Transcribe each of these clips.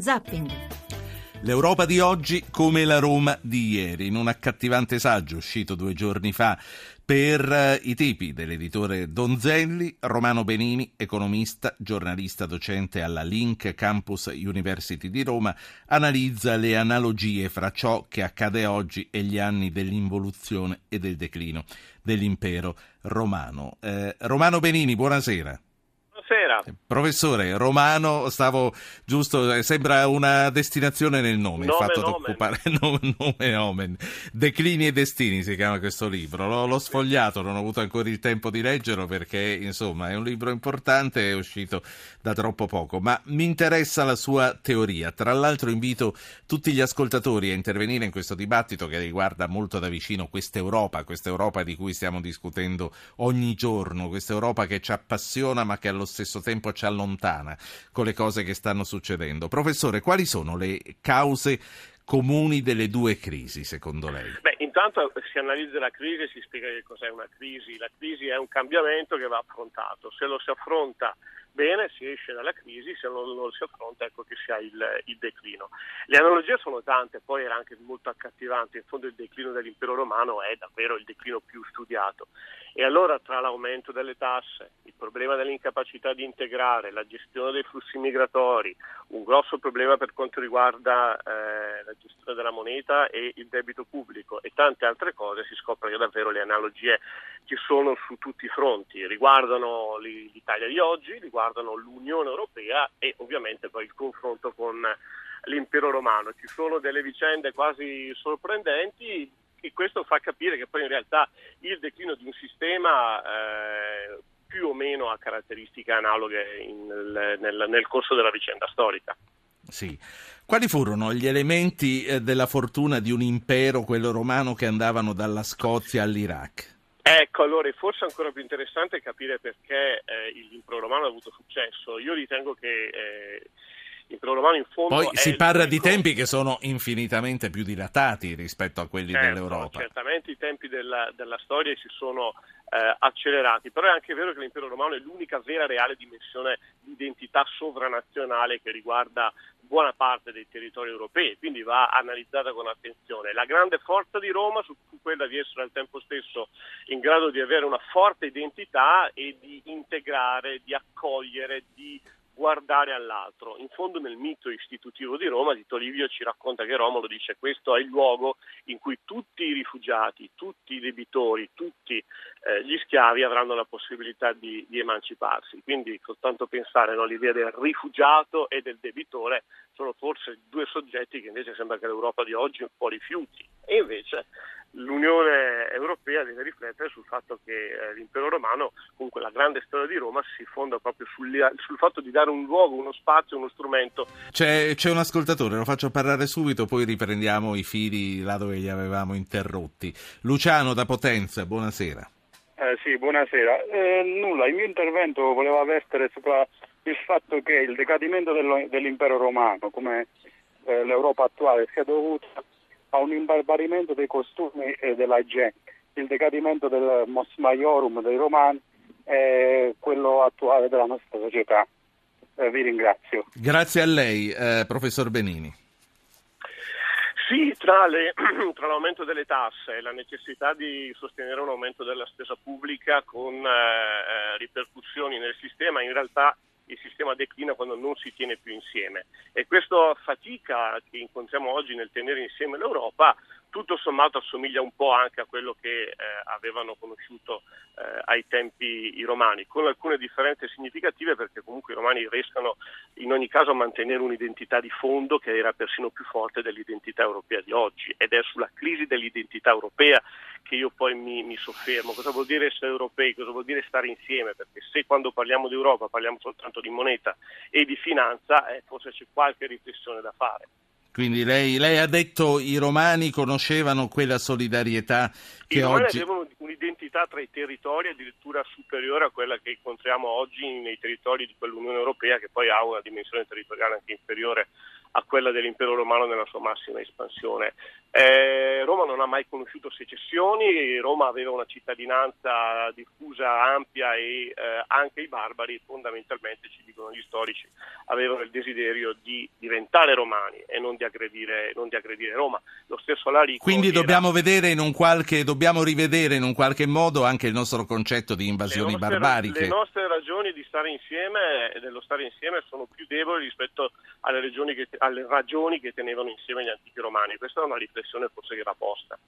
Zapping. L'Europa di oggi come la Roma di ieri, in un accattivante saggio uscito due giorni fa per eh, i tipi dell'editore Donzelli, Romano Benini, economista, giornalista docente alla Link Campus University di Roma, analizza le analogie fra ciò che accade oggi e gli anni dell'involuzione e del declino dell'impero romano. Eh, Romano Benini, buonasera. Buonasera. Professore, romano, stavo giusto, eh, sembra una destinazione nel nome, Nome, il fatto di occupare nome, nome, nomen. Declini e destini si chiama questo libro. L'ho, l'ho sfogliato, non ho avuto ancora il tempo di leggerlo perché, insomma, è un libro importante, è uscito da troppo poco, ma mi interessa la sua teoria. Tra l'altro invito tutti gli ascoltatori a intervenire in questo dibattito che riguarda molto da vicino questa Europa, questa Europa di cui stiamo discutendo ogni giorno, questa Europa che ci appassiona ma che allo stesso tempo ci allontana con le cose che stanno succedendo. Professore, quali sono le cause comuni delle due crisi, secondo lei? Beh, intanto si analizza la crisi e si spiega che cos'è una crisi. La crisi è un cambiamento che va affrontato. Se lo si affronta bene si esce dalla crisi, se non lo si affronta ecco che si ha il, il, declino. Le analogie sono tante, poi era anche molto accattivante, in fondo il declino dell'impero romano è davvero il declino più studiato. E allora tra l'aumento delle tasse, il problema dell'incapacità di integrare, la gestione dei flussi migratori, un grosso problema per quanto riguarda eh, la gestione della moneta e il debito pubblico e tante altre cose, si scopre che davvero le analogie ci sono su tutti i fronti, riguardano l'Italia di oggi, riguardano l'Unione Europea e ovviamente poi il confronto con l'impero romano. Ci sono delle vicende quasi sorprendenti e questo fa capire che poi in realtà il declino di un sistema eh, più o meno ha caratteristiche analoghe in, nel, nel, nel corso della vicenda storica. Sì. Quali furono gli elementi eh, della fortuna di un impero, quello romano, che andavano dalla Scozia all'Iraq? Ecco, allora forse ancora più interessante capire perché eh, l'impero romano ha avuto successo. Io ritengo che eh, l'impero romano in fondo... Poi si parla di tempi che sono infinitamente più dilatati rispetto a quelli certo, dell'Europa. Certamente i tempi della, della storia si sono eh, accelerati, però è anche vero che l'impero romano è l'unica vera reale dimensione di identità sovranazionale che riguarda buona parte dei territori europei, quindi va analizzata con attenzione. La grande forza di Roma fu quella di essere al tempo stesso in grado di avere una forte identità e di integrare, di accogliere, di guardare all'altro. In fondo nel mito istitutivo di Roma, Tito Livio ci racconta che Romolo dice questo è il luogo in cui tutti i rifugiati, tutti i debitori, tutti eh, gli schiavi avranno la possibilità di, di emanciparsi. Quindi soltanto pensare no, all'idea del rifugiato e del debitore sono forse due soggetti che invece sembra che l'Europa di oggi un po' rifiuti. E invece l'Unione Europea deve riflettere sul fatto che eh, l'impero romano, comunque la grande storia di Roma, si fonda proprio sul, sul fatto di dare un luogo, uno spazio, uno strumento. C'è, c'è, un ascoltatore, lo faccio parlare subito, poi riprendiamo i fili là dove li avevamo interrotti. Luciano da Potenza, buonasera. Eh, sì, buonasera. Eh, nulla, il mio intervento voleva vertere sopra il fatto che il decadimento dello, dell'impero romano, come eh, l'Europa attuale, sia dovuto a un imbarbarimento dei costumi e della gente. Il decadimento del mos maiorum dei romani è quello attuale della nostra società. Eh, vi ringrazio. Grazie a lei, eh, professor Benini. Sì, tra, le, tra, l'aumento delle tasse e la necessità di sostenere un aumento della spesa pubblica con eh, ripercussioni nel sistema, in realtà il sistema declina quando non si tiene più insieme. E questa fatica che incontriamo oggi nel tenere insieme l'Europa tutto sommato assomiglia un po' anche a quello che eh, avevano conosciuto eh, ai tempi i romani, con alcune differenze significative perché comunque i romani riescono in ogni caso a mantenere un'identità di fondo che era persino più forte dell'identità europea di oggi ed è sulla crisi dell'identità europea che io poi mi, mi soffermo. Cosa vuol dire essere europei? Cosa vuol dire stare insieme? Perché se quando parliamo di Europa parliamo soltanto di moneta e di finanza, eh, forse c'è qualche riflessione da fare. Quindi lei, lei, ha detto i romani conoscevano quella solidarietà che I romani oggi... avevano un'identità tra i territori addirittura superiore a quella che incontriamo oggi nei territori di quell'Unione Europea che poi ha una dimensione territoriale anche inferiore a quella dell'impero romano nella sua massima espansione. Eh, Roma non ha mai conosciuto secessioni, Roma aveva una cittadinanza diffusa, ampia e eh, anche i barbari fondamentalmente, ci dicono gli storici, avevano il desiderio di diventare romani e non di aggredire, non di aggredire Roma. Lo stesso Larico Quindi era... dobbiamo, vedere in un qualche, dobbiamo rivedere in un qualche modo anche il nostro concetto di invasioni le nostre, barbariche. Le nostre ragioni di stare insieme e dello stare insieme sono più deboli rispetto alle, che, alle ragioni che tenevano insieme gli antichi romani. Questa è una riflessione forse che va posta.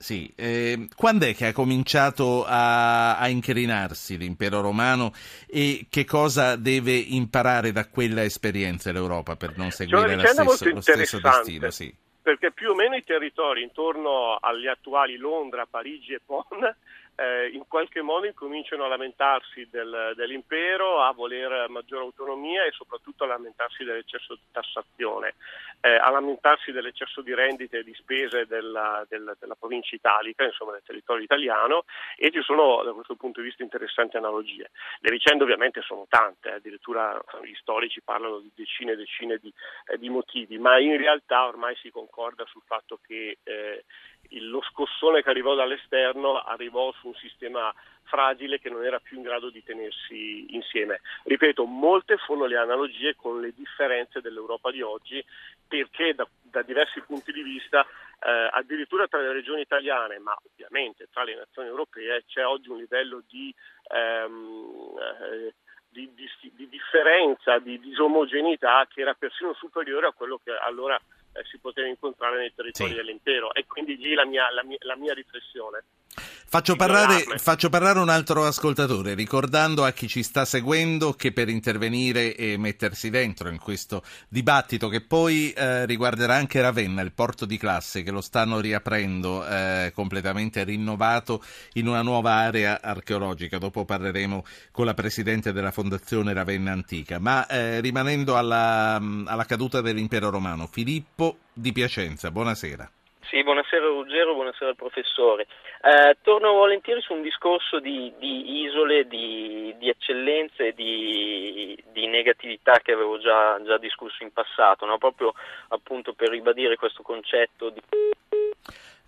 Sì, eh, quando è che ha cominciato a, a, incrinarsi l'impero romano e che cosa deve imparare da quella esperienza l'Europa per non seguire stesso, lo stesso destino? Sì. Perché più o meno i territori intorno agli attuali Londra, Parigi e Bonn eh, in qualche modo incominciano a lamentarsi del, dell'impero, a voler maggiore autonomia e soprattutto a lamentarsi dell'eccesso di tassazione, eh, a lamentarsi dell'eccesso di rendite e di spese della, della, della, provincia italica, insomma del territorio italiano e ci sono da questo punto di vista interessanti analogie. Le vicende ovviamente sono tante, addirittura gli storici parlano di decine e decine di, eh, di, motivi, ma in realtà ormai si concorda sul fatto che eh, lo scossone che arrivò dall'esterno arrivò su un sistema fragile che non era più in grado di tenersi insieme. Ripeto, molte sono le analogie con le differenze dell'Europa di oggi perché da, da diversi punti di vista eh, addirittura tra le regioni italiane, ma ovviamente tra le nazioni europee c'è oggi un livello di, ehm, eh, di, di, di differenza, di disomogeneità che era persino superiore a quello che allora eh, si poteva incontrare nei territori sì. dell'impero e quindi lì la mia, la mia, la mia riflessione. Faccio parlare, faccio parlare, un altro ascoltatore, ricordando a chi ci sta seguendo che per intervenire e mettersi dentro in questo dibattito, che poi eh, riguarderà anche Ravenna, il porto di classe, che lo stanno riaprendo eh, completamente rinnovato in una nuova area archeologica. Dopo parleremo con la presidente della Fondazione Ravenna Antica. Ma eh, rimanendo alla, alla caduta dell'impero romano, Filippo di Piacenza, buonasera. Sì, buonasera Ruggero, buonasera al professore. Eh, torno volentieri su un discorso di, di isole, di, di eccellenze e di, di, negatività che avevo già, già discusso in passato, no? proprio appunto per ribadire questo concetto di...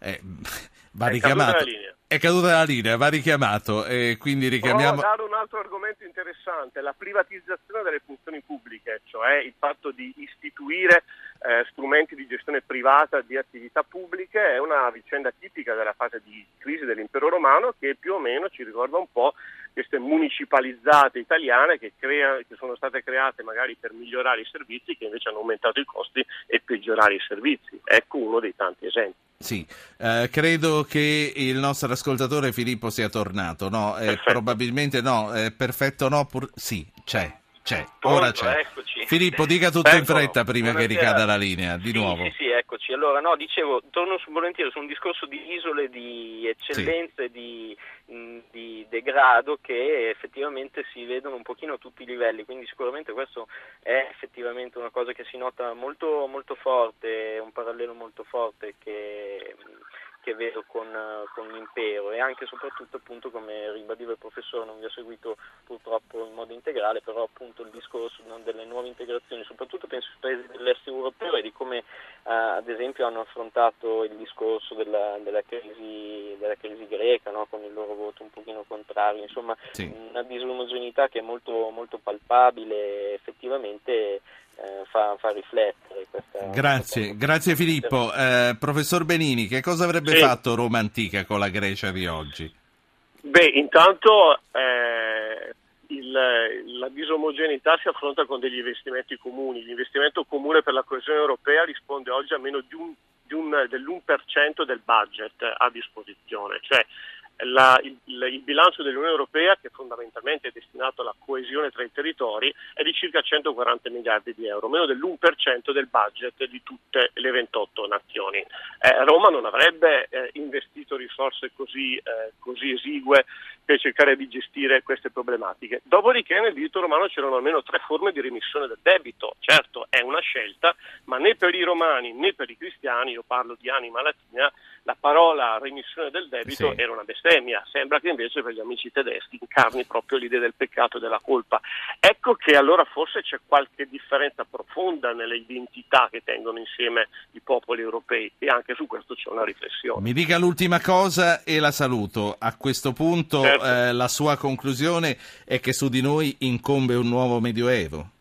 Eh, va è richiamato. Caduta è caduta la linea, va richiamato e quindi richiamiamo... Dare un altro argomento interessante, la privatizzazione delle funzioni pubbliche, cioè il fatto di istituire eh, strumenti di gestione privata di attività pubbliche è una vicenda tipica della fase di crisi dell'impero romano che più o meno ci ricorda un po' queste municipalizzate italiane che, crea, che, sono state create magari per migliorare i servizi che invece hanno aumentato i costi e peggiorare i servizi. Ecco uno dei tanti esempi. Sì, eh, credo che il nostro ascoltatore Filippo sia tornato, no? Eh, probabilmente no, eh, perfetto no, pur... sì, c'è. C'è, ora c'è. Eccoci. Filippo, dica tutto in fretta prima Buonasera. che ricada la linea, di sì, nuovo. Sì, sì, eccoci. Allora, no, dicevo, torno su, volentieri su un discorso di isole, di eccellenze, sì. di, di, degrado che effettivamente si vedono un pochino a tutti i livelli, quindi sicuramente questo è effettivamente una cosa che si nota molto, molto forte, un parallelo molto forte che che vedo con, con, l'impero e anche e soprattutto appunto come ribadiva il professore non vi ho seguito purtroppo in modo integrale però appunto il discorso delle nuove integrazioni soprattutto penso ai paesi dell'est europeo e di come eh, ad esempio hanno affrontato il discorso della, della, crisi, della crisi, greca no, con il loro voto un pochino contrario insomma sì. una disomogeneità che è molto, molto palpabile effettivamente eh, fa, fa, riflettere. Questa, grazie, questa... grazie Filippo. Eh, professor Benini, che cosa avrebbe sì. fatto Roma Antica con la Grecia di oggi? Beh, intanto eh, il, la disomogeneità si affronta con degli investimenti comuni. L'investimento comune per la coesione europea risponde oggi a meno di un, di un, dell'1% del budget a disposizione, cioè la, il, il, bilancio dell'Unione Europea, che fondamentalmente è destinato alla coesione tra i territori, è di circa 140 miliardi di euro, meno dell'1% del budget di tutte le 28 nazioni. Eh, Roma non avrebbe eh, investito risorse così, eh, così esigue per cercare di gestire queste problematiche. Dopodiché nel diritto romano c'erano almeno tre forme di remissione del debito. Certo, è una scelta, ma né per i romani né per i cristiani, io parlo di anima latina, la parola remissione del debito sì. era una bestemmia sembra che invece per gli amici tedeschi incarni proprio l'idea del peccato e della colpa. Ecco che allora forse c'è qualche differenza profonda nelle identità che tengono insieme i popoli europei e anche su questo c'è una riflessione. Mi dica l'ultima cosa e la saluto. A questo punto certo. eh, la sua conclusione è che su di noi incombe un nuovo medioevo.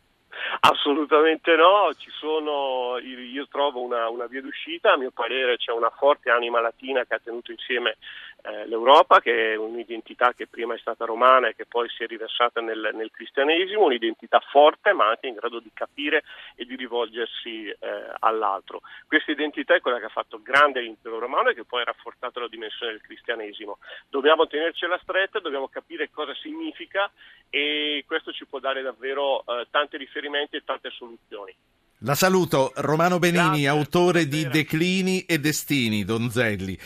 Assolutamente no, sono, io trovo una, una, via d'uscita, a mio parere c'è una forte anima latina che ha tenuto insieme eh, l'Europa, che è un'identità che prima è stata romana e che poi si è riversata nel, nel cristianesimo, un'identità forte ma anche in grado di capire e di rivolgersi eh, all'altro. Questa identità è quella che ha fatto grande l'impero romano e che poi ha rafforzato la dimensione del cristianesimo. Dobbiamo tenercela stretta, dobbiamo capire cosa significa e questo ci può dare davvero eh, tanti riferimenti e tante soluzioni. La saluto, Romano Benini, Grazie, autore di Declini e Destini, Donzelli.